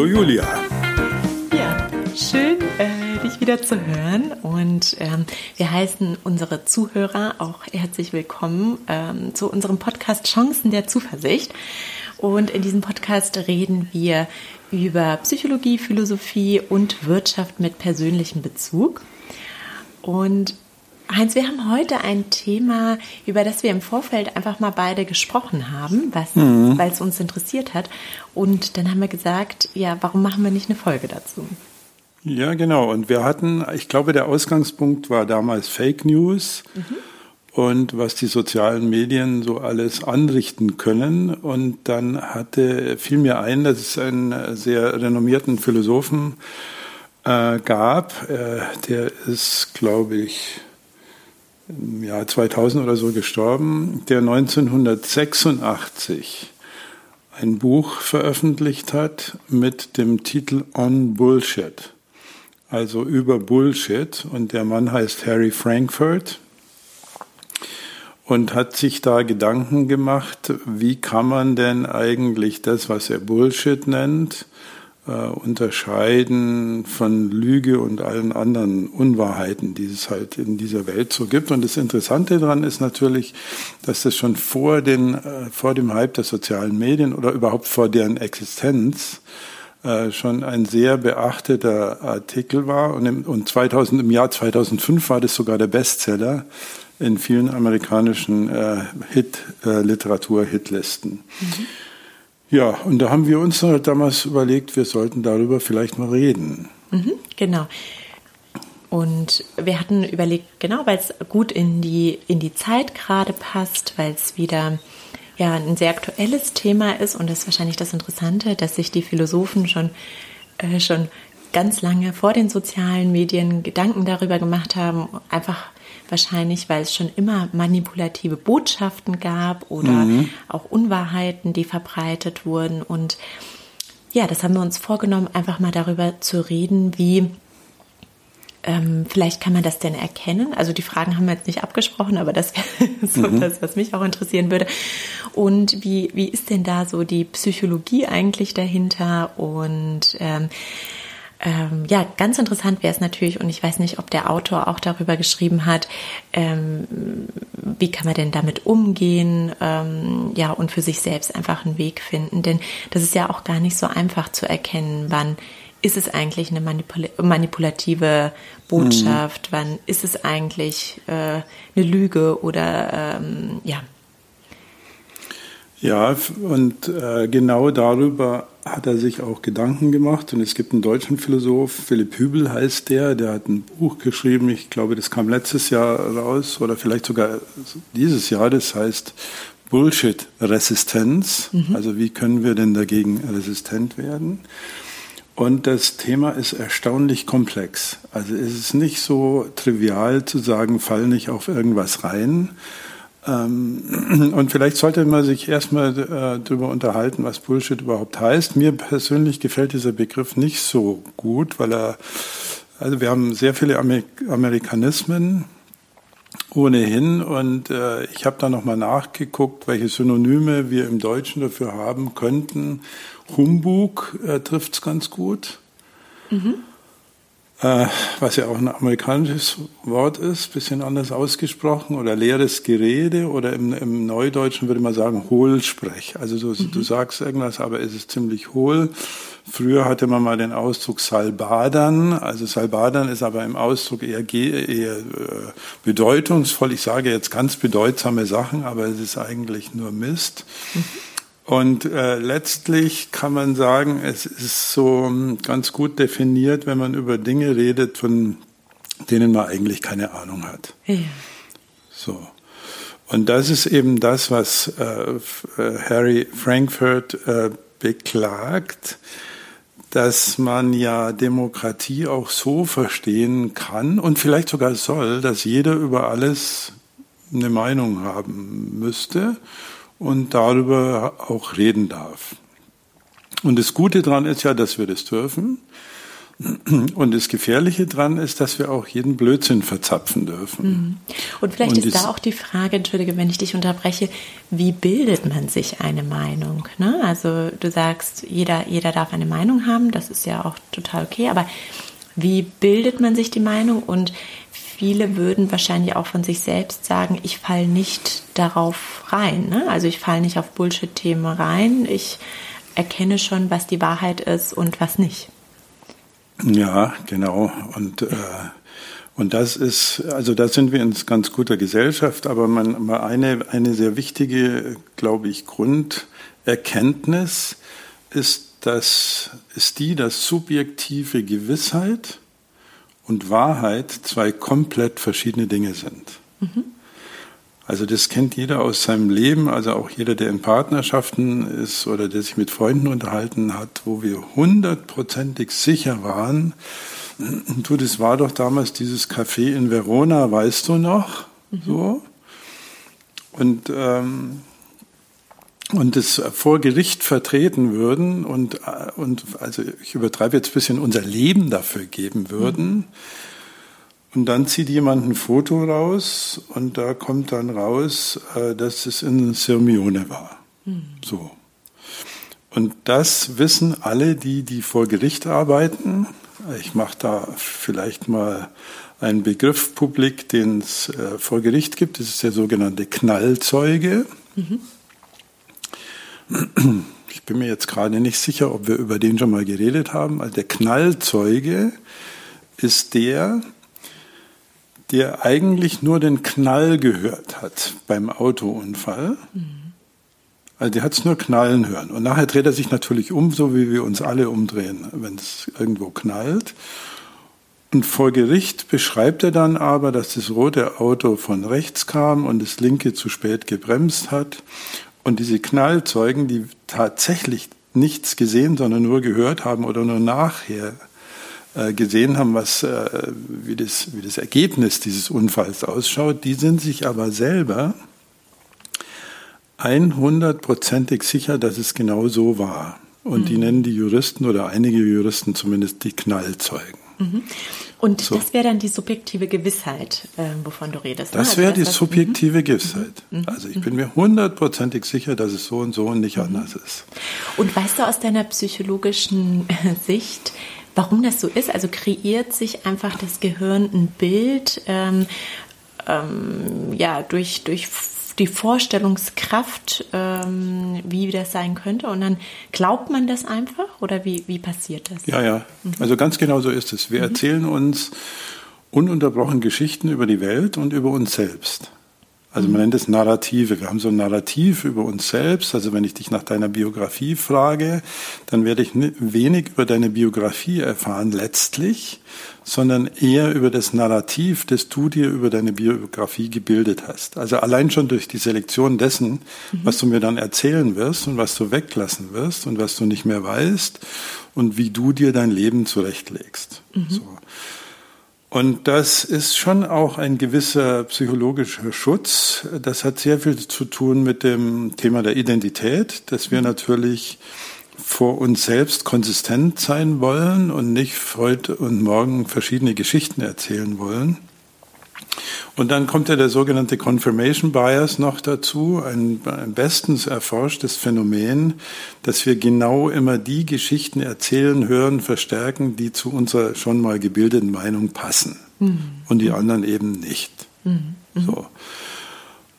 Hallo Julia. Ja, schön, äh, dich wieder zu hören. Und ähm, wir heißen unsere Zuhörer auch herzlich willkommen ähm, zu unserem Podcast Chancen der Zuversicht. Und in diesem Podcast reden wir über Psychologie, Philosophie und Wirtschaft mit persönlichem Bezug. Und Heinz, wir haben heute ein Thema, über das wir im Vorfeld einfach mal beide gesprochen haben, mhm. weil es uns interessiert hat. Und dann haben wir gesagt, ja, warum machen wir nicht eine Folge dazu? Ja, genau. Und wir hatten, ich glaube, der Ausgangspunkt war damals Fake News. Mhm und was die sozialen Medien so alles anrichten können. Und dann hatte, fiel mir ein, dass es einen sehr renommierten Philosophen äh, gab. Äh, der ist, glaube ich, im Jahr 2000 oder so gestorben, der 1986 ein Buch veröffentlicht hat mit dem Titel On Bullshit, also über Bullshit. Und der Mann heißt Harry Frankfurt und hat sich da Gedanken gemacht, wie kann man denn eigentlich das, was er Bullshit nennt, äh, unterscheiden von Lüge und allen anderen Unwahrheiten, die es halt in dieser Welt so gibt. Und das Interessante daran ist natürlich, dass das schon vor, den, äh, vor dem Hype der sozialen Medien oder überhaupt vor deren Existenz äh, schon ein sehr beachteter Artikel war. Und im, und 2000, im Jahr 2005 war das sogar der Bestseller in vielen amerikanischen äh, Hit-Literatur, äh. Mhm. Ja, und da haben wir uns halt damals überlegt, wir sollten darüber vielleicht mal reden. Mhm, genau. Und wir hatten überlegt, genau, weil es gut in die, in die Zeit gerade passt, weil es wieder ja, ein sehr aktuelles Thema ist und das ist wahrscheinlich das Interessante, dass sich die Philosophen schon, äh, schon ganz lange vor den sozialen Medien Gedanken darüber gemacht haben, einfach Wahrscheinlich, weil es schon immer manipulative Botschaften gab oder mhm. auch Unwahrheiten, die verbreitet wurden. Und ja, das haben wir uns vorgenommen, einfach mal darüber zu reden, wie ähm, vielleicht kann man das denn erkennen. Also die Fragen haben wir jetzt nicht abgesprochen, aber das wäre so mhm. das, was mich auch interessieren würde. Und wie, wie ist denn da so die Psychologie eigentlich dahinter? Und ähm, ähm, ja, ganz interessant wäre es natürlich, und ich weiß nicht, ob der Autor auch darüber geschrieben hat, ähm, wie kann man denn damit umgehen, ähm, ja, und für sich selbst einfach einen Weg finden. Denn das ist ja auch gar nicht so einfach zu erkennen, wann ist es eigentlich eine manipul manipulative Botschaft, mhm. wann ist es eigentlich äh, eine Lüge oder ähm, ja. Ja, und äh, genau darüber hat er sich auch Gedanken gemacht. Und es gibt einen deutschen Philosoph, Philipp Hübel heißt der, der hat ein Buch geschrieben, ich glaube, das kam letztes Jahr raus oder vielleicht sogar dieses Jahr, das heißt Bullshit-Resistenz. Mhm. Also wie können wir denn dagegen resistent werden? Und das Thema ist erstaunlich komplex. Also es ist nicht so trivial zu sagen, fall nicht auf irgendwas rein, und vielleicht sollte man sich erstmal äh, darüber unterhalten, was Bullshit überhaupt heißt. Mir persönlich gefällt dieser Begriff nicht so gut, weil er, also wir haben sehr viele Amerikanismen ohnehin und äh, ich habe da nochmal nachgeguckt, welche Synonyme wir im Deutschen dafür haben könnten. Humbug äh, trifft es ganz gut. Mhm äh, was ja auch ein amerikanisches Wort ist, bisschen anders ausgesprochen, oder leeres Gerede, oder im, im Neudeutschen würde man sagen Hohlsprech. Also du, mhm. du sagst irgendwas, aber es ist ziemlich hohl. Früher hatte man mal den Ausdruck Salbadern. Also Salbadern ist aber im Ausdruck eher, eher äh, bedeutungsvoll. Ich sage jetzt ganz bedeutsame Sachen, aber es ist eigentlich nur Mist. Mhm. Und äh, letztlich kann man sagen, es ist so hm, ganz gut definiert, wenn man über Dinge redet, von denen man eigentlich keine Ahnung hat. Ja. So. Und das ist eben das, was äh, äh, Harry Frankfurt äh, beklagt, dass man ja Demokratie auch so verstehen kann und vielleicht sogar soll, dass jeder über alles eine Meinung haben müsste und darüber auch reden darf. Und das Gute daran ist ja, dass wir das dürfen. Und das Gefährliche dran ist, dass wir auch jeden Blödsinn verzapfen dürfen. Mhm. Und vielleicht Und ist da auch die Frage, entschuldige, wenn ich dich unterbreche, wie bildet man sich eine Meinung? Ne? Also du sagst, jeder, jeder darf eine Meinung haben, das ist ja auch total okay, aber wie bildet man sich die Meinung? Und viele würden wahrscheinlich auch von sich selbst sagen, ich falle nicht darauf rein. Ne? Also ich falle nicht auf Bullshit-Themen rein. Ich erkenne schon, was die Wahrheit ist und was nicht. Ja, genau. Und, äh, und das ist, also da sind wir in ganz guter Gesellschaft, aber man, eine, eine sehr wichtige, glaube ich, Grunderkenntnis ist, dass, ist die, dass subjektive Gewissheit und Wahrheit zwei komplett verschiedene Dinge sind. Mhm. Also das kennt jeder aus seinem Leben, also auch jeder, der in Partnerschaften ist oder der sich mit Freunden unterhalten hat, wo wir hundertprozentig sicher waren, du, das war doch damals dieses Café in Verona, weißt du noch? Mhm. So. Und, ähm, und das vor Gericht vertreten würden und, und also ich übertreibe jetzt ein bisschen, unser Leben dafür geben würden. Mhm und dann zieht jemand ein Foto raus und da kommt dann raus, äh, dass es in Sirmione war. Mhm. So. Und das wissen alle, die, die vor Gericht arbeiten. Ich mache da vielleicht mal einen Begriff publik, den es äh, vor Gericht gibt. Das ist der sogenannte Knallzeuge. Mhm. Ich bin mir jetzt gerade nicht sicher, ob wir über den schon mal geredet haben. Also der Knallzeuge ist der, der eigentlich nur den Knall gehört hat beim Autounfall. Mhm. Also der hat es nur knallen hören. Und nachher dreht er sich natürlich um, so wie wir uns alle umdrehen, wenn es irgendwo knallt. Und vor Gericht beschreibt er dann aber, dass das rote Auto von rechts kam und das linke zu spät gebremst hat. Und diese Knallzeugen, die tatsächlich nichts gesehen, sondern nur gehört haben oder nur nachher äh, gesehen haben, was, äh, wie, das, wie das Ergebnis dieses Unfalls ausschaut, die sind sich aber selber 100%ig sicher, dass es genau so war. Und mhm. die nennen die Juristen oder einige Juristen zumindest die Knallzeugen. Mhm. Und so. das wäre dann die subjektive Gewissheit, äh, wovon du redest. Ne? Das also wäre die subjektive mhm. Gewissheit. Mhm. Also ich bin mir hundertprozentig sicher, dass es so und so und nicht mhm. anders ist. Und weißt du aus deiner psychologischen Sicht, warum das so ist. Also kreiert sich einfach das Gehirn ein Bild, ähm, ähm, ja, durch, durch die Vorstellungskraft, ähm, wie das sein könnte. Und dann glaubt man das einfach oder wie, wie passiert das? Ja, ja. Mhm. Also ganz genau so ist es. Wir mhm. erzählen uns ununterbrochen Geschichten über die Welt und über uns selbst. Also man nennt es Narrative. Wir haben so ein Narrativ über uns selbst. Also wenn ich dich nach deiner Biografie frage, dann werde ich wenig über deine Biografie erfahren letztlich, sondern eher über das Narrativ, das du dir über deine Biografie gebildet hast. Also allein schon durch die Selektion dessen, mhm. was du mir dann erzählen wirst und was du weglassen wirst und was du nicht mehr weißt und wie du dir dein Leben zurechtlegst. Mhm. So. Und das ist schon auch ein gewisser psychologischer Schutz. Das hat sehr viel zu tun mit dem Thema der Identität, dass wir natürlich vor uns selbst konsistent sein wollen und nicht heute und morgen verschiedene Geschichten erzählen wollen. Und dann kommt ja der sogenannte Confirmation Bias noch dazu, ein, ein, bestens erforschtes Phänomen, dass wir genau immer die Geschichten erzählen, hören, verstärken, die zu unserer schon mal gebildeten Meinung passen mhm. und die anderen eben nicht. Mhm. So.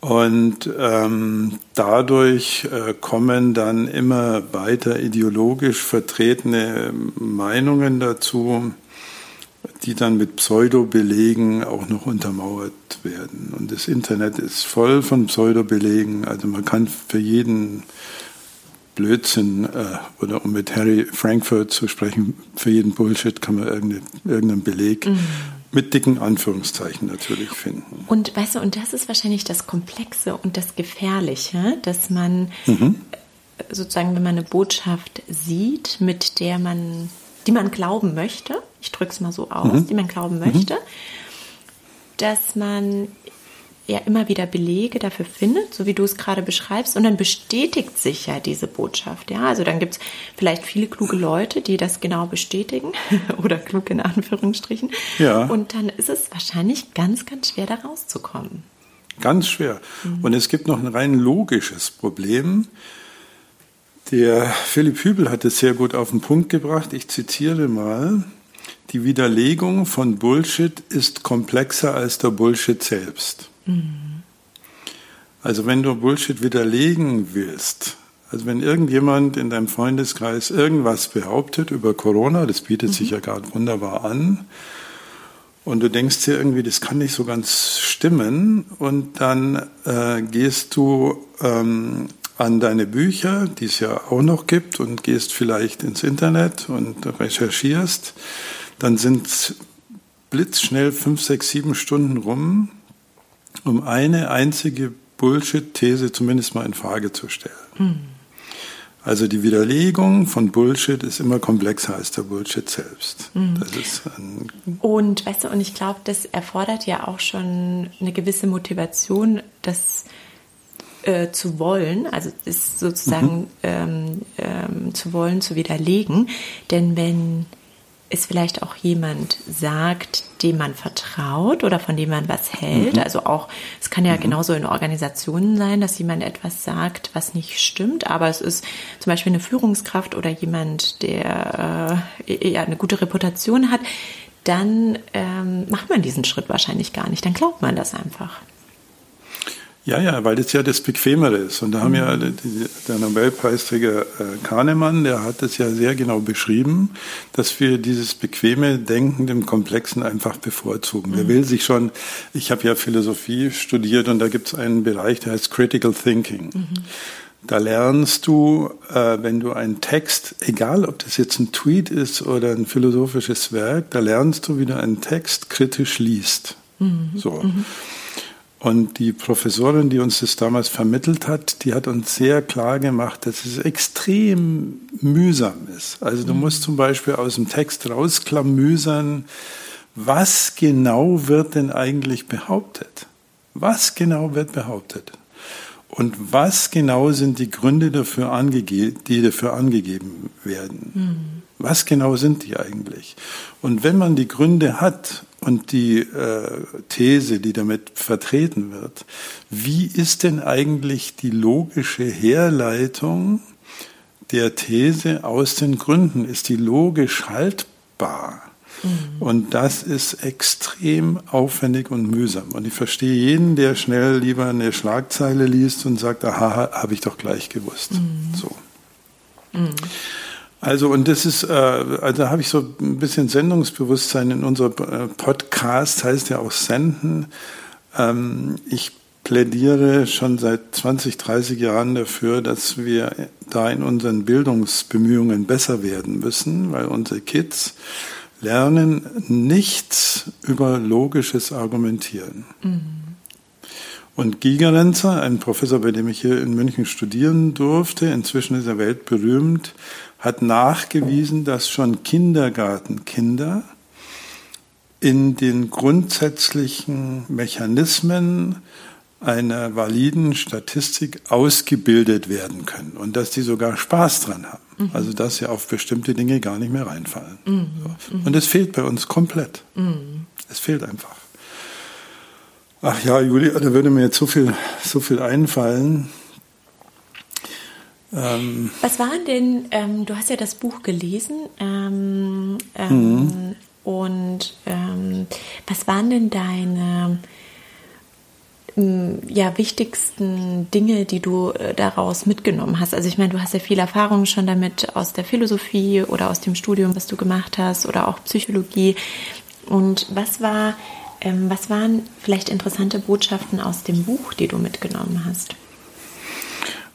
Und ähm, dadurch äh, kommen dann immer weiter ideologisch vertretene Meinungen dazu, die dann mit Pseudo-Belegen auch noch untermauert werden. Und das Internet ist voll von Pseudo-Belegen. Also man kann für jeden Blödsinn, äh, oder um mit Harry Frankfurt zu sprechen, für jeden Bullshit kann man irgendeine, irgendeinen Beleg mhm. mit dicken Anführungszeichen natürlich finden. Und weißt du, und das ist wahrscheinlich das Komplexe und das Gefährliche, dass man mhm. sozusagen, wenn man eine Botschaft sieht, mit der man die man glauben möchte, ich drücke es mal so aus, mhm. die man glauben möchte, mhm. dass man ja immer wieder Belege dafür findet, so wie du es gerade beschreibst, und dann bestätigt sich ja diese Botschaft. Ja, also dann gibt es vielleicht viele kluge Leute, die das genau bestätigen oder klug in Anführungsstrichen. Ja. Und dann ist es wahrscheinlich ganz, ganz schwer, da rauszukommen. Ganz schwer. Mhm. Und es gibt noch ein rein logisches Problem. Der Philipp Hübel hat es sehr gut auf den Punkt gebracht. Ich zitiere mal. Die Widerlegung von Bullshit ist komplexer als der Bullshit selbst. Mhm. Also wenn du Bullshit widerlegen willst, also wenn irgendjemand in deinem Freundeskreis irgendwas behauptet über Corona, das bietet mhm. sich ja gerade wunderbar an, und du denkst dir irgendwie, das kann nicht so ganz stimmen, und dann äh, gehst du ähm, an deine Bücher, die es ja auch noch gibt, und gehst vielleicht ins Internet und recherchierst, dann sind blitzschnell fünf, sechs, sieben Stunden rum, um eine einzige Bullshit-These zumindest mal in Frage zu stellen. Mhm. Also die Widerlegung von Bullshit ist immer komplexer als der Bullshit selbst. Mhm. und weißt du, und ich glaube, das erfordert ja auch schon eine gewisse Motivation, das äh, zu wollen, also ist sozusagen mhm. ähm, ähm, zu wollen, zu widerlegen. Denn wenn es vielleicht auch jemand sagt, dem man vertraut oder von dem man was hält. Mhm. Also auch, es kann ja mhm. genauso in Organisationen sein, dass jemand etwas sagt, was nicht stimmt, aber es ist zum Beispiel eine Führungskraft oder jemand, der äh, ja eine gute Reputation hat, dann ähm, macht man diesen Schritt wahrscheinlich gar nicht. Dann glaubt man das einfach. Ja, ja, weil das ja das Bequemere ist. Und da haben ja mhm. der Nobelpreisträger äh, Kahnemann, der hat das ja sehr genau beschrieben, dass wir dieses bequeme Denken dem Komplexen einfach bevorzugen. Mhm. Wer will sich schon, ich habe ja Philosophie studiert und da gibt es einen Bereich, der heißt Critical Thinking. Mhm. Da lernst du, äh, wenn du einen Text, egal ob das jetzt ein Tweet ist oder ein philosophisches Werk, da lernst du, wie du einen Text kritisch liest. Mhm. So. Mhm. Und die Professorin, die uns das damals vermittelt hat, die hat uns sehr klar gemacht, dass es extrem mühsam ist. Also du mhm. musst zum Beispiel aus dem Text rausklamüsern, was genau wird denn eigentlich behauptet? Was genau wird behauptet? Und was genau sind die Gründe dafür, die dafür angegeben werden? Mhm. Was genau sind die eigentlich? Und wenn man die Gründe hat und die äh, These, die damit vertreten wird, wie ist denn eigentlich die logische Herleitung der These aus den Gründen? Ist die logisch haltbar? Mhm. Und das ist extrem aufwendig und mühsam. Und ich verstehe jeden, der schnell lieber eine Schlagzeile liest und sagt, aha, habe ich doch gleich gewusst. Mhm. So. Mhm. Also und das ist, äh, also habe ich so ein bisschen Sendungsbewusstsein in unserem äh, Podcast, heißt ja auch Senden. Ähm, ich plädiere schon seit 20, 30 Jahren dafür, dass wir da in unseren Bildungsbemühungen besser werden müssen, weil unsere Kids lernen nichts über logisches Argumentieren. Mhm. Und Gigerenzer, ein Professor, bei dem ich hier in München studieren durfte, inzwischen ist er weltberühmt, hat nachgewiesen, dass schon Kindergartenkinder in den grundsätzlichen Mechanismen einer validen Statistik ausgebildet werden können und dass die sogar Spaß dran haben. Mhm. Also dass sie auf bestimmte Dinge gar nicht mehr reinfallen. Mhm. So. Und es fehlt bei uns komplett. Mhm. Es fehlt einfach. Ach ja, Julia, da würde mir jetzt so viel, so viel einfallen. Ähm, Was waren denn, ähm, du hast ja das Buch gelesen, ähm, ähm mhm. und ähm, was waren denn deine ja, wichtigsten Dinge, die du äh, daraus mitgenommen hast? Also ich meine, du hast ja viel Erfahrung schon damit aus der Philosophie oder aus dem Studium, was du gemacht hast oder auch Psychologie. Und was war, ähm, was waren vielleicht interessante Botschaften aus dem Buch, die du mitgenommen hast?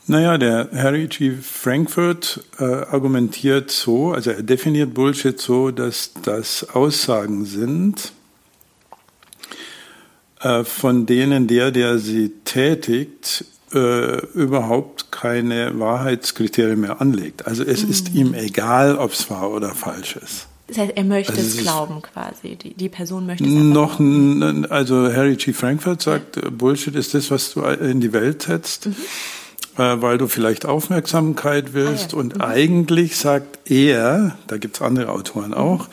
Naja, der Harry G. Frankfurt äh, argumentiert so, also er definiert Bullshit so, dass das Aussagen sind, äh, von denen der, der sie tätigt, äh, überhaupt keine Wahrheitskriterien mehr anlegt. Also es mhm. ist ihm egal, ob es wahr oder falsch ist. Das heißt, er möchte also es glauben quasi. Die, die Person möchte es noch. Glauben. Also Harry G. Frankfurt sagt. Bullshit ist das, was du in die Welt setzt. Mhm. Äh, weil du vielleicht Aufmerksamkeit willst. Ah, ja. Und mhm. eigentlich sagt er, da gibt's andere Autoren auch,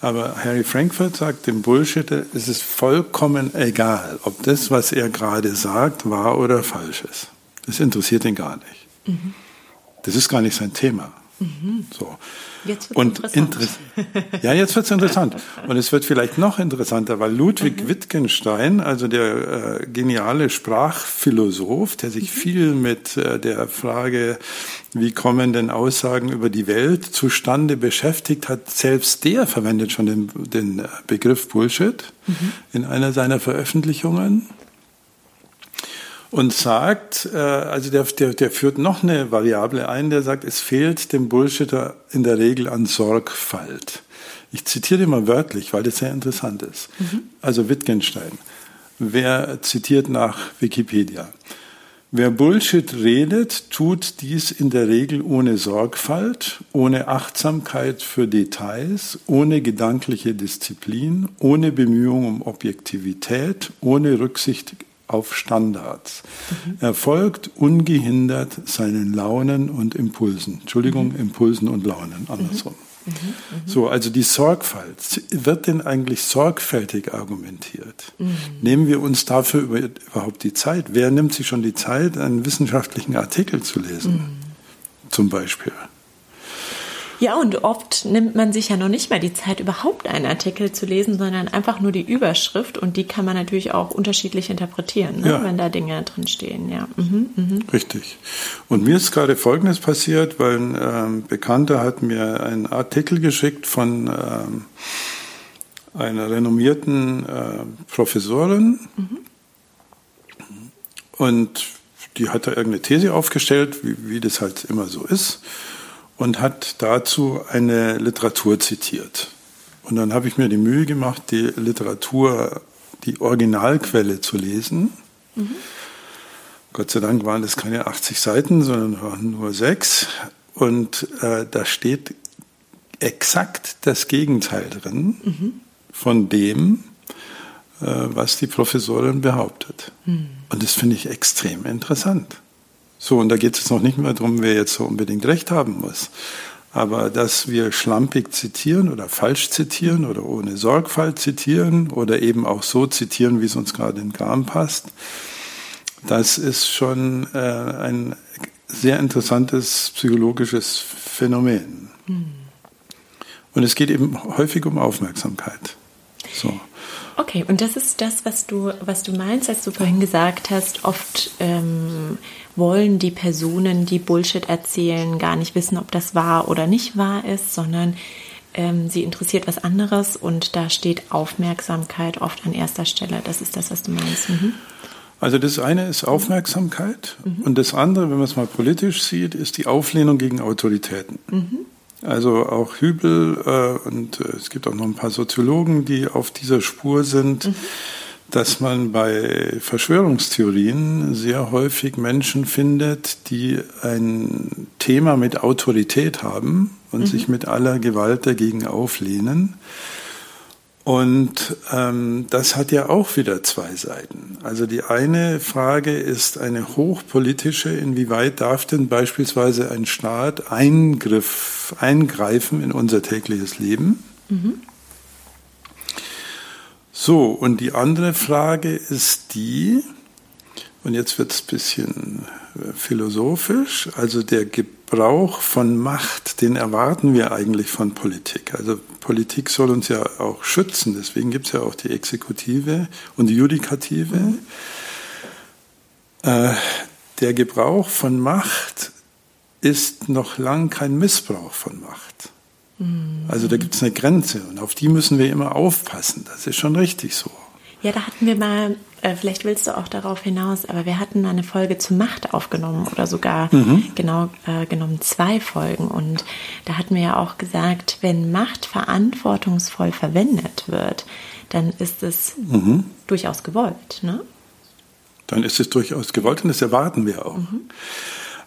aber Harry Frankfurt sagt dem Bullshitter, es ist vollkommen egal, ob das, was er gerade sagt, wahr oder falsch ist. Das interessiert ihn gar nicht. Mhm. Das ist gar nicht sein Thema. Mhm. So. Jetzt wird es interessant. Inter ja, jetzt wird es interessant. Und es wird vielleicht noch interessanter, weil Ludwig mhm. Wittgenstein, also der äh, geniale Sprachphilosoph, der sich mhm. viel mit äh, der Frage, wie kommen denn Aussagen über die Welt zustande beschäftigt hat, selbst der verwendet schon den, den Begriff Bullshit mhm. in einer seiner Veröffentlichungen und sagt, äh, also der, der, der führt noch eine Variable ein, der sagt, es fehlt dem Bullshitter in der Regel an Sorgfalt. Ich zitiere mal wörtlich, weil das sehr interessant ist. Mhm. Also Wittgenstein. Wer zitiert nach Wikipedia? Wer Bullshit redet, tut dies in der Regel ohne Sorgfalt, ohne Achtsamkeit für Details, ohne gedankliche Disziplin, ohne Bemühung um Objektivität, ohne Rücksicht auf Standards. Mhm. Er folgt ungehindert seinen Launen und Impulsen. Entschuldigung, mhm. Impulsen und Launen, andersrum. Mhm. So, also die Sorgfalt. Wird denn eigentlich sorgfältig argumentiert? Nehmen wir uns dafür überhaupt die Zeit? Wer nimmt sich schon die Zeit, einen wissenschaftlichen Artikel zu lesen? Zum Beispiel. Ja, und oft nimmt man sich ja noch nicht mal die Zeit, überhaupt einen Artikel zu lesen, sondern einfach nur die Überschrift und die kann man natürlich auch unterschiedlich interpretieren, ne, ja. wenn da Dinge drin stehen. Ja. Mhm, mhm. Richtig. Und mir ist gerade Folgendes passiert, weil ein ähm, Bekannter hat mir einen Artikel geschickt von ähm, einer renommierten äh, Professorin mhm. und die hat da irgendeine These aufgestellt, wie, wie das halt immer so ist und hat dazu eine Literatur zitiert. Und dann habe ich mir die Mühe gemacht, die Literatur, die Originalquelle zu lesen. Mhm. Gott sei Dank waren das keine 80 Seiten, sondern nur sechs. Und äh, da steht exakt das Gegenteil drin mhm. von dem, äh, was die Professorin behauptet. Mhm. Und das finde ich extrem interessant. So, und da geht es noch nicht mehr darum, wer jetzt so unbedingt recht haben muss. Aber dass wir schlampig zitieren oder falsch zitieren oder ohne Sorgfalt zitieren oder eben auch so zitieren, wie es uns gerade in den Kram passt, das ist schon äh, ein sehr interessantes psychologisches Phänomen. Hm. Und es geht eben häufig um Aufmerksamkeit. So. Okay, und das ist das, was du, was du meinst, als du vorhin gesagt hast, oft ähm, wollen die Personen, die Bullshit erzählen, gar nicht wissen, ob das wahr oder nicht wahr ist, sondern ähm, sie interessiert was anderes und da steht Aufmerksamkeit oft an erster Stelle. Das ist das, was du meinst. Mhm. Also das eine ist Aufmerksamkeit mhm. und das andere, wenn man es mal politisch sieht, ist die Auflehnung gegen Autoritäten. Mhm. Also auch Hübel äh, und äh, es gibt auch noch ein paar Soziologen, die auf dieser Spur sind, mhm. Dass man bei Verschwörungstheorien sehr häufig Menschen findet, die ein Thema mit Autorität haben und mhm. sich mit aller Gewalt dagegen auflehnen. Und ähm, das hat ja auch wieder zwei Seiten. Also die eine Frage ist eine hochpolitische, inwieweit darf denn beispielsweise ein Staat Eingriff, eingreifen in unser tägliches Leben? Mhm. So, und die andere Frage ist die, und jetzt wird es ein bisschen äh, philosophisch, also der Gebrauch von Macht, den erwarten wir eigentlich von Politik. Also Politik soll uns ja auch schützen, deswegen gibt es ja auch die Exekutive und die Judikative. Mhm. Äh, der Gebrauch von Macht ist noch lang kein Missbrauch von Macht. Also da gibt es eine Grenze und auf die müssen wir immer aufpassen. Das ist schon richtig so. Ja, da hatten wir mal, äh, vielleicht willst du auch darauf hinaus, aber wir hatten eine Folge zu Macht aufgenommen oder sogar mhm. genau äh, genommen zwei Folgen. Und da hatten wir ja auch gesagt, wenn Macht verantwortungsvoll verwendet wird, dann ist es mhm. durchaus gewollt. Ne? Dann ist es durchaus gewollt und das erwarten wir auch. Mhm.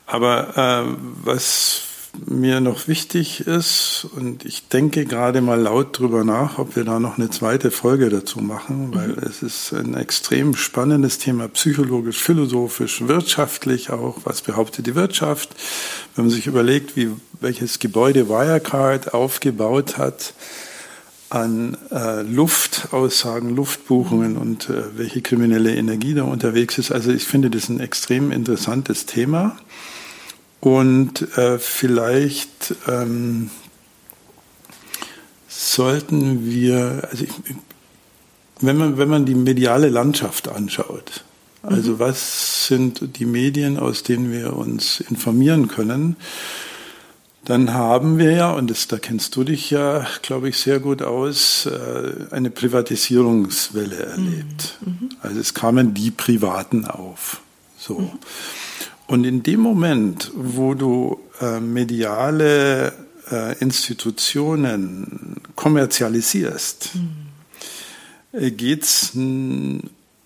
Aber äh, was mir noch wichtig ist, und ich denke gerade mal laut drüber nach, ob wir da noch eine zweite Folge dazu machen, weil mhm. es ist ein extrem spannendes Thema, psychologisch, philosophisch, wirtschaftlich auch. Was behauptet die Wirtschaft? Wenn man sich überlegt, wie, welches Gebäude Wirecard aufgebaut hat, an äh, Luftaussagen, Luftbuchungen und äh, welche kriminelle Energie da unterwegs ist. Also ich finde das ein extrem interessantes Thema. Und äh, vielleicht ähm, sollten wir, also ich, wenn man, wenn man die mediale Landschaft anschaut, also mhm. was sind die Medien, aus denen wir uns informieren können, dann haben wir ja, und das, da kennst du dich ja, glaube ich, sehr gut aus, äh, eine Privatisierungswelle erlebt. Mhm. mhm. Also es kamen die Privaten auf. So. Mhm. Und in dem Moment, wo du äh, mediale äh, Institutionen kommerzialisierst, mhm. geht es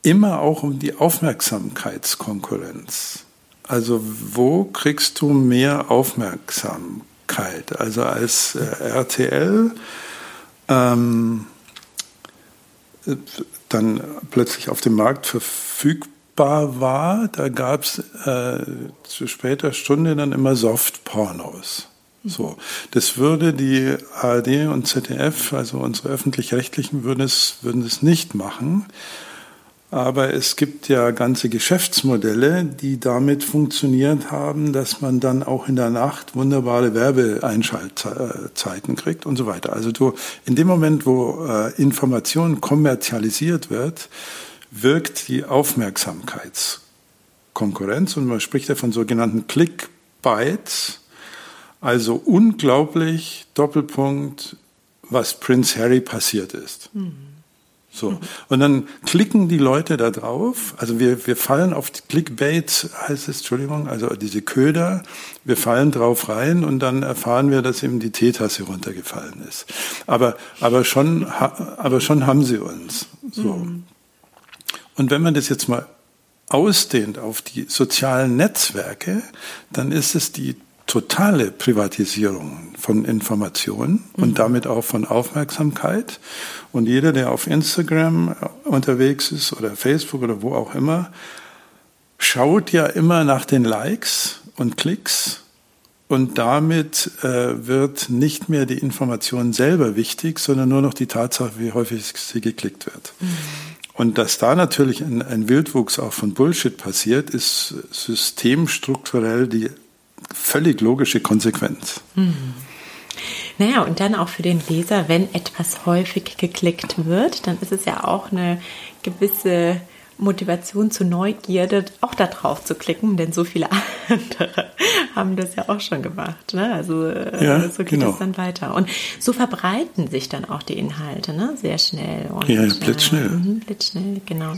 immer auch um die Aufmerksamkeitskonkurrenz. Also wo kriegst du mehr Aufmerksamkeit? Also als äh, RTL ähm, dann plötzlich auf dem Markt verfügbar war, da gab es äh, zu später Stunde dann immer Softpornos. So, das würde die ARD und ZDF, also unsere öffentlich-rechtlichen, würden es, würden es nicht machen. Aber es gibt ja ganze Geschäftsmodelle, die damit funktioniert haben, dass man dann auch in der Nacht wunderbare Werbeeinschaltzeiten kriegt und so weiter. Also du, in dem Moment, wo äh, Information kommerzialisiert wird, wirkt die Aufmerksamkeitskonkurrenz und man spricht ja von sogenannten Clickbites, also unglaublich Doppelpunkt, was Prince Harry passiert ist. Mhm. So. Und dann klicken die Leute da drauf. Also wir, wir fallen auf Clickbait, heißt es, Entschuldigung, also diese Köder. Wir fallen drauf rein und dann erfahren wir, dass eben die Teetasse runtergefallen ist. Aber, aber schon, aber schon haben sie uns. So. Mhm. Und wenn man das jetzt mal ausdehnt auf die sozialen Netzwerke, dann ist es die totale Privatisierung von Informationen und mhm. damit auch von Aufmerksamkeit. Und jeder, der auf Instagram unterwegs ist oder Facebook oder wo auch immer, schaut ja immer nach den Likes und Klicks. Und damit äh, wird nicht mehr die Information selber wichtig, sondern nur noch die Tatsache, wie häufig sie geklickt wird. Mhm. Und dass da natürlich ein, ein Wildwuchs auch von Bullshit passiert, ist systemstrukturell die völlig logische Konsequenz. Mhm. Naja, und dann auch für den Leser, wenn etwas häufig geklickt wird, dann ist es ja auch eine gewisse Motivation zur Neugierde, auch da drauf zu klicken, denn so viele andere haben das ja auch schon gemacht. Ne? Also äh, ja, so geht genau. es dann weiter. Und so verbreiten sich dann auch die Inhalte ne? sehr schnell. Und, ja, blitzschnell. Äh, blitzschnell, genau.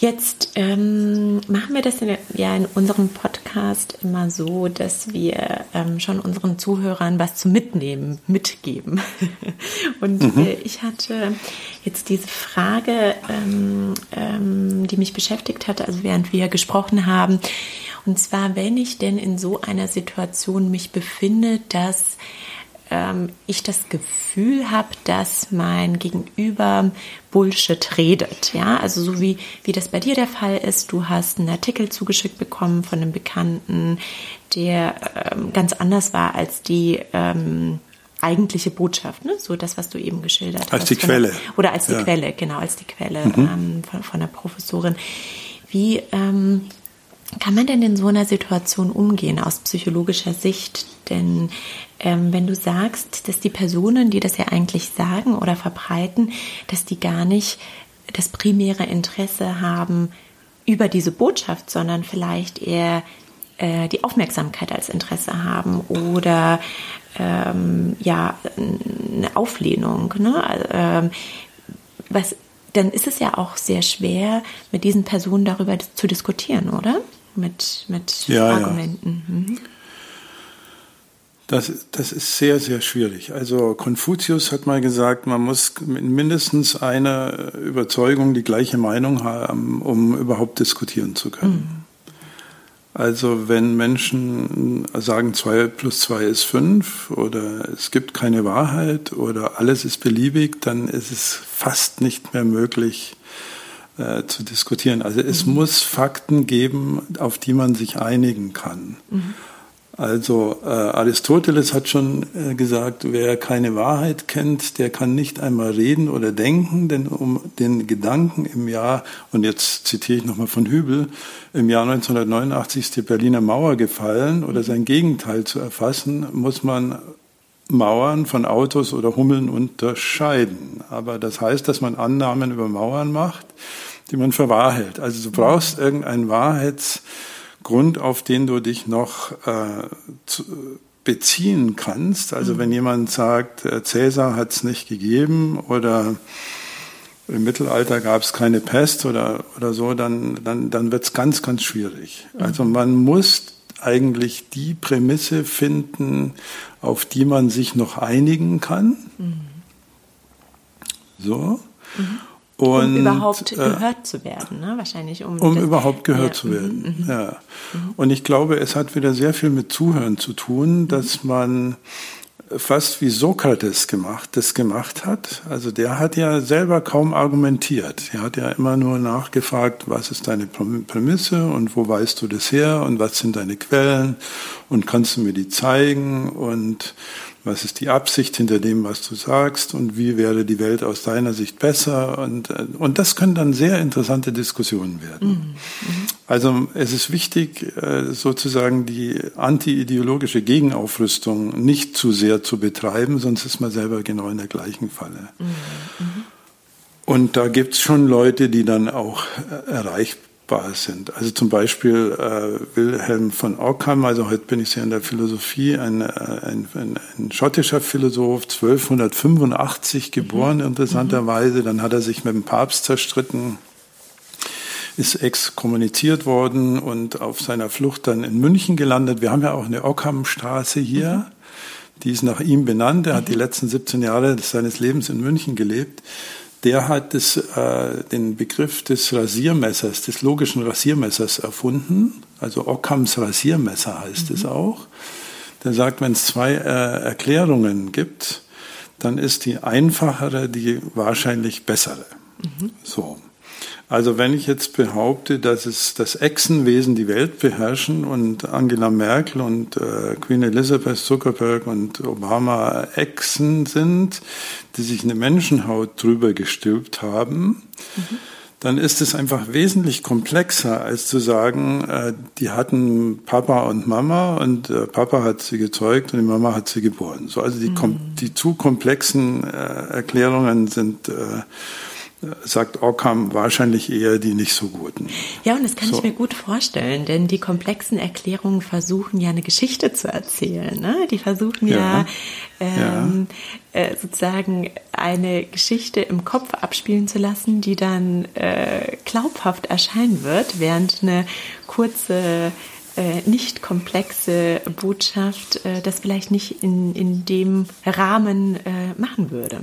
Jetzt ähm, machen wir das in, ja in unserem Podcast immer so, dass wir ähm, schon unseren Zuhörern was zu mitnehmen, mitgeben. Und mhm. äh, ich hatte jetzt diese Frage, ähm, ähm, die mich beschäftigt hatte, also während wir gesprochen haben. Und zwar, wenn ich denn in so einer Situation mich befinde, dass ähm, ich das Gefühl habe, dass mein Gegenüber Bullshit redet. Ja, also so wie, wie das bei dir der Fall ist. Du hast einen Artikel zugeschickt bekommen von einem Bekannten, der ähm, ganz anders war als die ähm, eigentliche Botschaft, ne? so das, was du eben geschildert als hast. Als die Quelle. Der, oder als die ja. Quelle, genau, als die Quelle mhm. ähm, von, von der Professorin. Wie ähm, kann man denn in so einer Situation umgehen aus psychologischer Sicht? Denn ähm, wenn du sagst, dass die Personen, die das ja eigentlich sagen oder verbreiten, dass die gar nicht das primäre Interesse haben über diese Botschaft, sondern vielleicht eher äh, die Aufmerksamkeit als Interesse haben oder ähm, ja eine Auflehnung. Ne? Ähm, was, dann ist es ja auch sehr schwer, mit diesen Personen darüber zu diskutieren, oder? Mit, mit ja, Argumenten. Ja. Mhm. Das, das ist sehr, sehr schwierig. Also Konfuzius hat mal gesagt, man muss mindestens eine Überzeugung die gleiche Meinung haben, um überhaupt diskutieren zu können. Mhm. Also wenn Menschen sagen, zwei plus zwei ist fünf oder es gibt keine Wahrheit oder alles ist beliebig, dann ist es fast nicht mehr möglich äh, zu diskutieren. Also es mhm. muss Fakten geben, auf die man sich einigen kann. Mhm. Also äh, Aristoteles hat schon äh, gesagt, wer keine Wahrheit kennt, der kann nicht einmal reden oder denken, denn um den Gedanken im Jahr, und jetzt zitiere ich nochmal von Hübel, im Jahr 1989 ist die Berliner Mauer gefallen oder sein Gegenteil zu erfassen, muss man Mauern von Autos oder Hummeln unterscheiden. Aber das heißt, dass man Annahmen über Mauern macht, die man für wahr hält. Also du brauchst irgendein Wahrheits Grund, auf den du dich noch äh, zu, beziehen kannst. Also mhm. wenn jemand sagt, äh, Cäsar hat es nicht gegeben oder im Mittelalter gab es keine Pest oder, oder so, dann, dann, dann wird es ganz, ganz schwierig. Mhm. Also man muss eigentlich die Prämisse finden, auf die man sich noch einigen kann. Mhm. So. Mhm. Und, um überhaupt äh, gehört zu werden, ne? wahrscheinlich. Um, um überhaupt gehört ja, zu werden, mhm, mhm. ja. Mhm. Und ich glaube, es hat wieder sehr viel mit Zuhören zu tun, dass man fast wie Sokrates gemacht, das gemacht hat. Also der hat ja selber kaum argumentiert. Er hat ja immer nur nachgefragt, was ist deine Prämisse und wo weißt du das her und was sind deine Quellen und kannst du mir die zeigen und was ist die Absicht hinter dem, was du sagst und wie wäre die Welt aus deiner Sicht besser. Und, äh, und das können dann sehr interessante Diskussionen werden. Mhm. mhm. Also es ist wichtig, äh, sozusagen die anti-ideologische Gegenaufrüstung nicht zu sehr zu betreiben, sonst ist man selber genau in der gleichen Falle. Mhm. mhm. Und da gibt es schon Leute, die dann auch äh, greifbar sind. Also zum Beispiel äh, Wilhelm von Ockham, also heute bin ich sehr in der Philosophie, ein, äh, ein, ein, ein schottischer Philosoph, 1285 geboren mhm. interessanterweise, dann hat er sich mit dem Papst zerstritten, ist exkommuniziert worden und auf seiner Flucht dann in München gelandet. Wir haben ja auch eine Ockhamstraße hier. Mhm. Die ist nach ihm benannt. Er hat die mhm. letzten 17 Jahre seines Lebens in München gelebt der hat das, äh, den Begriff des Rasiermessers, des logischen Rasiermessers erfunden. Also Ockhams Rasiermesser heißt mhm. es auch. Der sagt, wenn es zwei äh, Erklärungen gibt, dann ist die einfachere die wahrscheinlich bessere. Mhm. So. Also wenn ich jetzt behaupte, dass es das Echsenwesen die Welt beherrschen und Angela Merkel und äh, Queen Elizabeth Zuckerberg und Obama Echsen sind, die sich eine Menschenhaut drüber gestülpt haben, mhm. dann ist es einfach wesentlich komplexer, als zu sagen, äh, die hatten Papa und Mama und äh, Papa hat sie gezeugt und die Mama hat sie geboren. So, also die, mhm. die zu komplexen äh, Erklärungen sind äh, sagt Ockham wahrscheinlich eher die nicht so guten. Ja, und das kann so. ich mir gut vorstellen, denn die komplexen Erklärungen versuchen ja eine Geschichte zu erzählen. Ne? Die versuchen ja, ja, ähm, ja. Äh, sozusagen eine Geschichte im Kopf abspielen zu lassen, die dann äh, glaubhaft erscheinen wird, während eine kurze äh, nicht komplexe Botschaft äh, das vielleicht nicht in, in dem Rahmen äh, machen würde.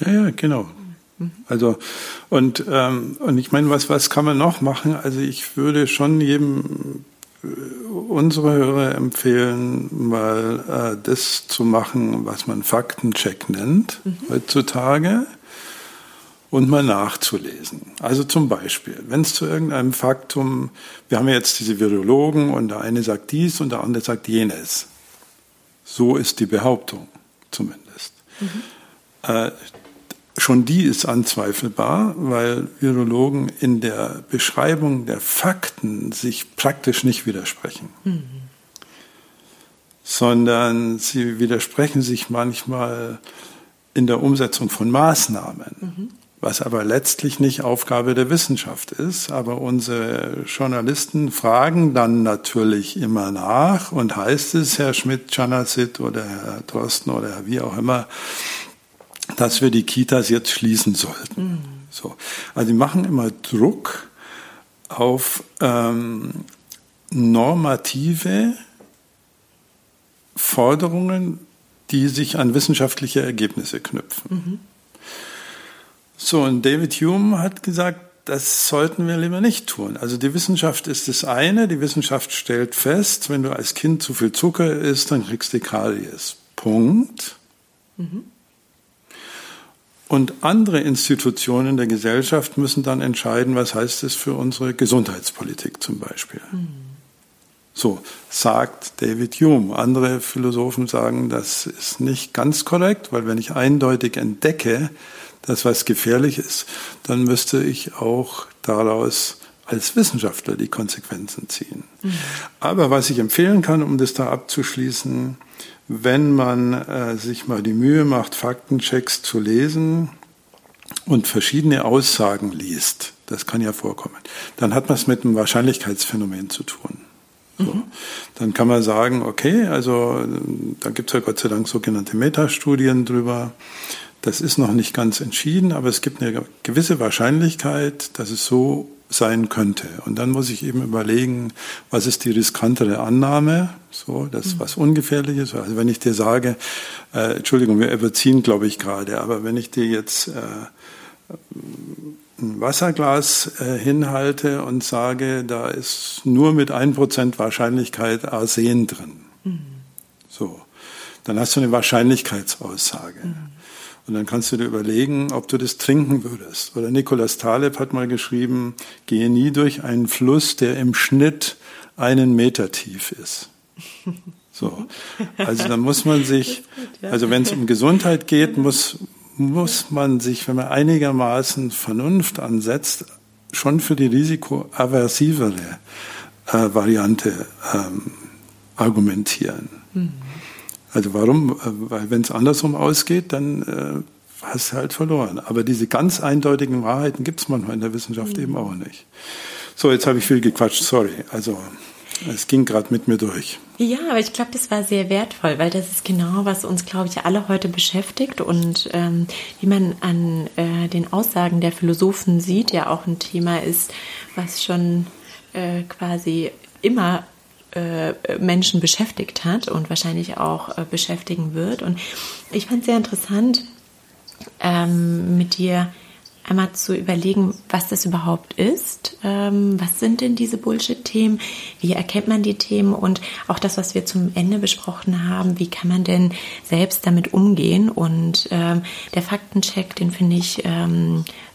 Ja, ja, genau. Also und ähm, und ich meine, was was kann man noch machen? Also ich würde schon jedem äh, unsere Hörer empfehlen, mal äh, das zu machen, was man Faktencheck nennt mhm. heutzutage und mal nachzulesen. Also zum Beispiel, wenn es zu irgendeinem Faktum, wir haben jetzt diese Virologen und der eine sagt dies und der andere sagt jenes. So ist die Behauptung zumindest. Mhm. Äh, Schon die ist anzweifelbar, weil Virologen in der Beschreibung der Fakten sich praktisch nicht widersprechen, mhm. sondern sie widersprechen sich manchmal in der Umsetzung von Maßnahmen, mhm. was aber letztlich nicht Aufgabe der Wissenschaft ist. Aber unsere Journalisten fragen dann natürlich immer nach und heißt es, Herr Schmidt-Chanazit oder Herr Drosten oder wie auch immer, dass wir die Kitas jetzt schließen sollten. Mhm. So. Also die machen immer Druck auf ähm, normative Forderungen, die sich an wissenschaftliche Ergebnisse knüpfen. Mhm. So, und David Hume hat gesagt, das sollten wir lieber nicht tun. Also die Wissenschaft ist das eine. Die Wissenschaft stellt fest, wenn du als Kind zu viel Zucker isst, dann kriegst du Karies. Punkt. Mhm. Und andere Institutionen der Gesellschaft müssen dann entscheiden, was heißt es für unsere Gesundheitspolitik zum Beispiel. Mhm. So sagt David Hume. Andere Philosophen sagen, das ist nicht ganz korrekt, weil wenn ich eindeutig entdecke, dass was gefährlich ist, dann müsste ich auch daraus als Wissenschaftler die Konsequenzen ziehen. Mhm. Aber was ich empfehlen kann, um das da abzuschließen, wenn man äh, sich mal die Mühe macht, Faktenchecks zu lesen und verschiedene Aussagen liest, das kann ja vorkommen, dann hat man es mit einem Wahrscheinlichkeitsphänomen zu tun. So. Mhm. Dann kann man sagen, okay, also da gibt es ja Gott sei Dank sogenannte Metastudien drüber. Das ist noch nicht ganz entschieden, aber es gibt eine gewisse Wahrscheinlichkeit, dass es so sein könnte. Und dann muss ich eben überlegen, was ist die riskantere Annahme, so, das mhm. was ungefährlich ist. Also wenn ich dir sage, äh, Entschuldigung, wir überziehen, glaube ich gerade, aber wenn ich dir jetzt äh, ein Wasserglas äh, hinhalte und sage, da ist nur mit 1% Wahrscheinlichkeit Arsen drin. Mhm. So, dann hast du eine Wahrscheinlichkeitsaussage. Mhm. Und dann kannst du dir überlegen, ob du das trinken würdest. Oder Nikolaus Taleb hat mal geschrieben, gehe nie durch einen Fluss, der im Schnitt einen Meter tief ist. So. Also da muss man sich, also wenn es um Gesundheit geht, muss, muss man sich, wenn man einigermaßen Vernunft ansetzt, schon für die risikoaversivere äh, Variante ähm, argumentieren. Mhm. Also warum? Weil wenn es andersrum ausgeht, dann äh, hast du halt verloren. Aber diese ganz eindeutigen Wahrheiten gibt es manchmal in der Wissenschaft mhm. eben auch nicht. So, jetzt habe ich viel gequatscht, sorry. Also es ging gerade mit mir durch. Ja, aber ich glaube, das war sehr wertvoll, weil das ist genau, was uns, glaube ich, alle heute beschäftigt und ähm, wie man an äh, den Aussagen der Philosophen sieht, ja auch ein Thema ist, was schon äh, quasi immer Menschen beschäftigt hat und wahrscheinlich auch äh, beschäftigen wird. Und ich fand es sehr interessant, ähm, mit dir einmal zu überlegen, was das überhaupt ist. Ähm, was sind denn diese Bullshit-Themen? Wie erkennt man die Themen? Und auch das, was wir zum Ende besprochen haben, wie kann man denn selbst damit umgehen? Und ähm, der Faktencheck, den finde ich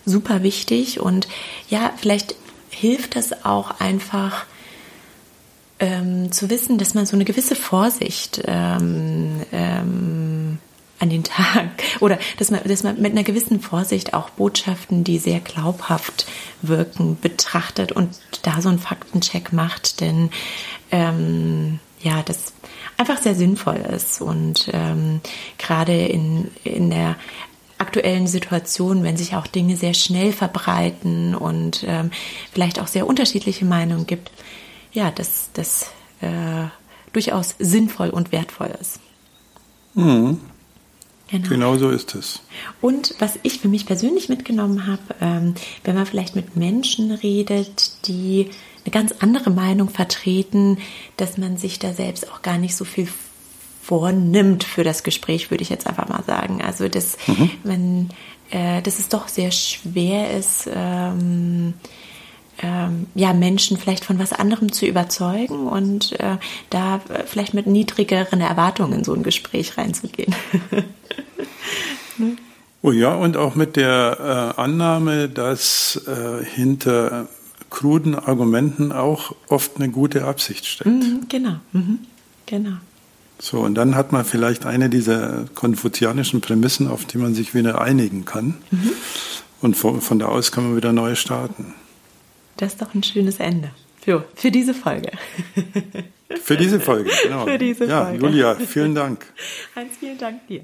super wichtig. Und ja, vielleicht hilft das auch einfach, ähm, zu wissen, dass man so eine gewisse Vorsicht ähm, ähm, an den Tag oder dass man, dass man mit einer gewissen Vorsicht auch Botschaften, die sehr glaubhaft wirken, betrachtet und da so einen Faktencheck macht, denn ähm, ja, das einfach sehr sinnvoll ist. Und ähm, gerade in, in der aktuellen Situation, wenn sich auch Dinge sehr schnell verbreiten und ähm, vielleicht auch sehr unterschiedliche Meinungen gibt, ja, dass das äh, durchaus sinnvoll und wertvoll ist. Mhm. Genau. genau. so ist es. Und was ich für mich persönlich mitgenommen habe, ähm, wenn man vielleicht mit Menschen redet, die eine ganz andere Meinung vertreten, dass man sich da selbst auch gar nicht so viel vornimmt für das Gespräch, würde ich jetzt einfach mal sagen. Also dass mhm. man, äh, dass es doch sehr schwer ist, ähm, ähm, ja, Menschen vielleicht von was anderem zu überzeugen und äh, da vielleicht mit niedrigeren Erwartungen in so ein Gespräch reinzugehen. ne? Oh ja, und auch mit der äh, Annahme, dass äh, hinter kruden Argumenten auch oft eine gute Absicht steckt. Mhm, genau, mhm, genau. So, und dann hat man vielleicht eine dieser konfuzianischen Prämissen, auf die man sich wieder einigen kann. Mhm. Und von, von da aus kann man wieder neu starten. Das ist doch ein schönes Ende. Jo, für diese Folge. Für diese Folge, genau. Für diese ja, Folge. Julia, vielen Dank. Heinz, vielen Dank dir.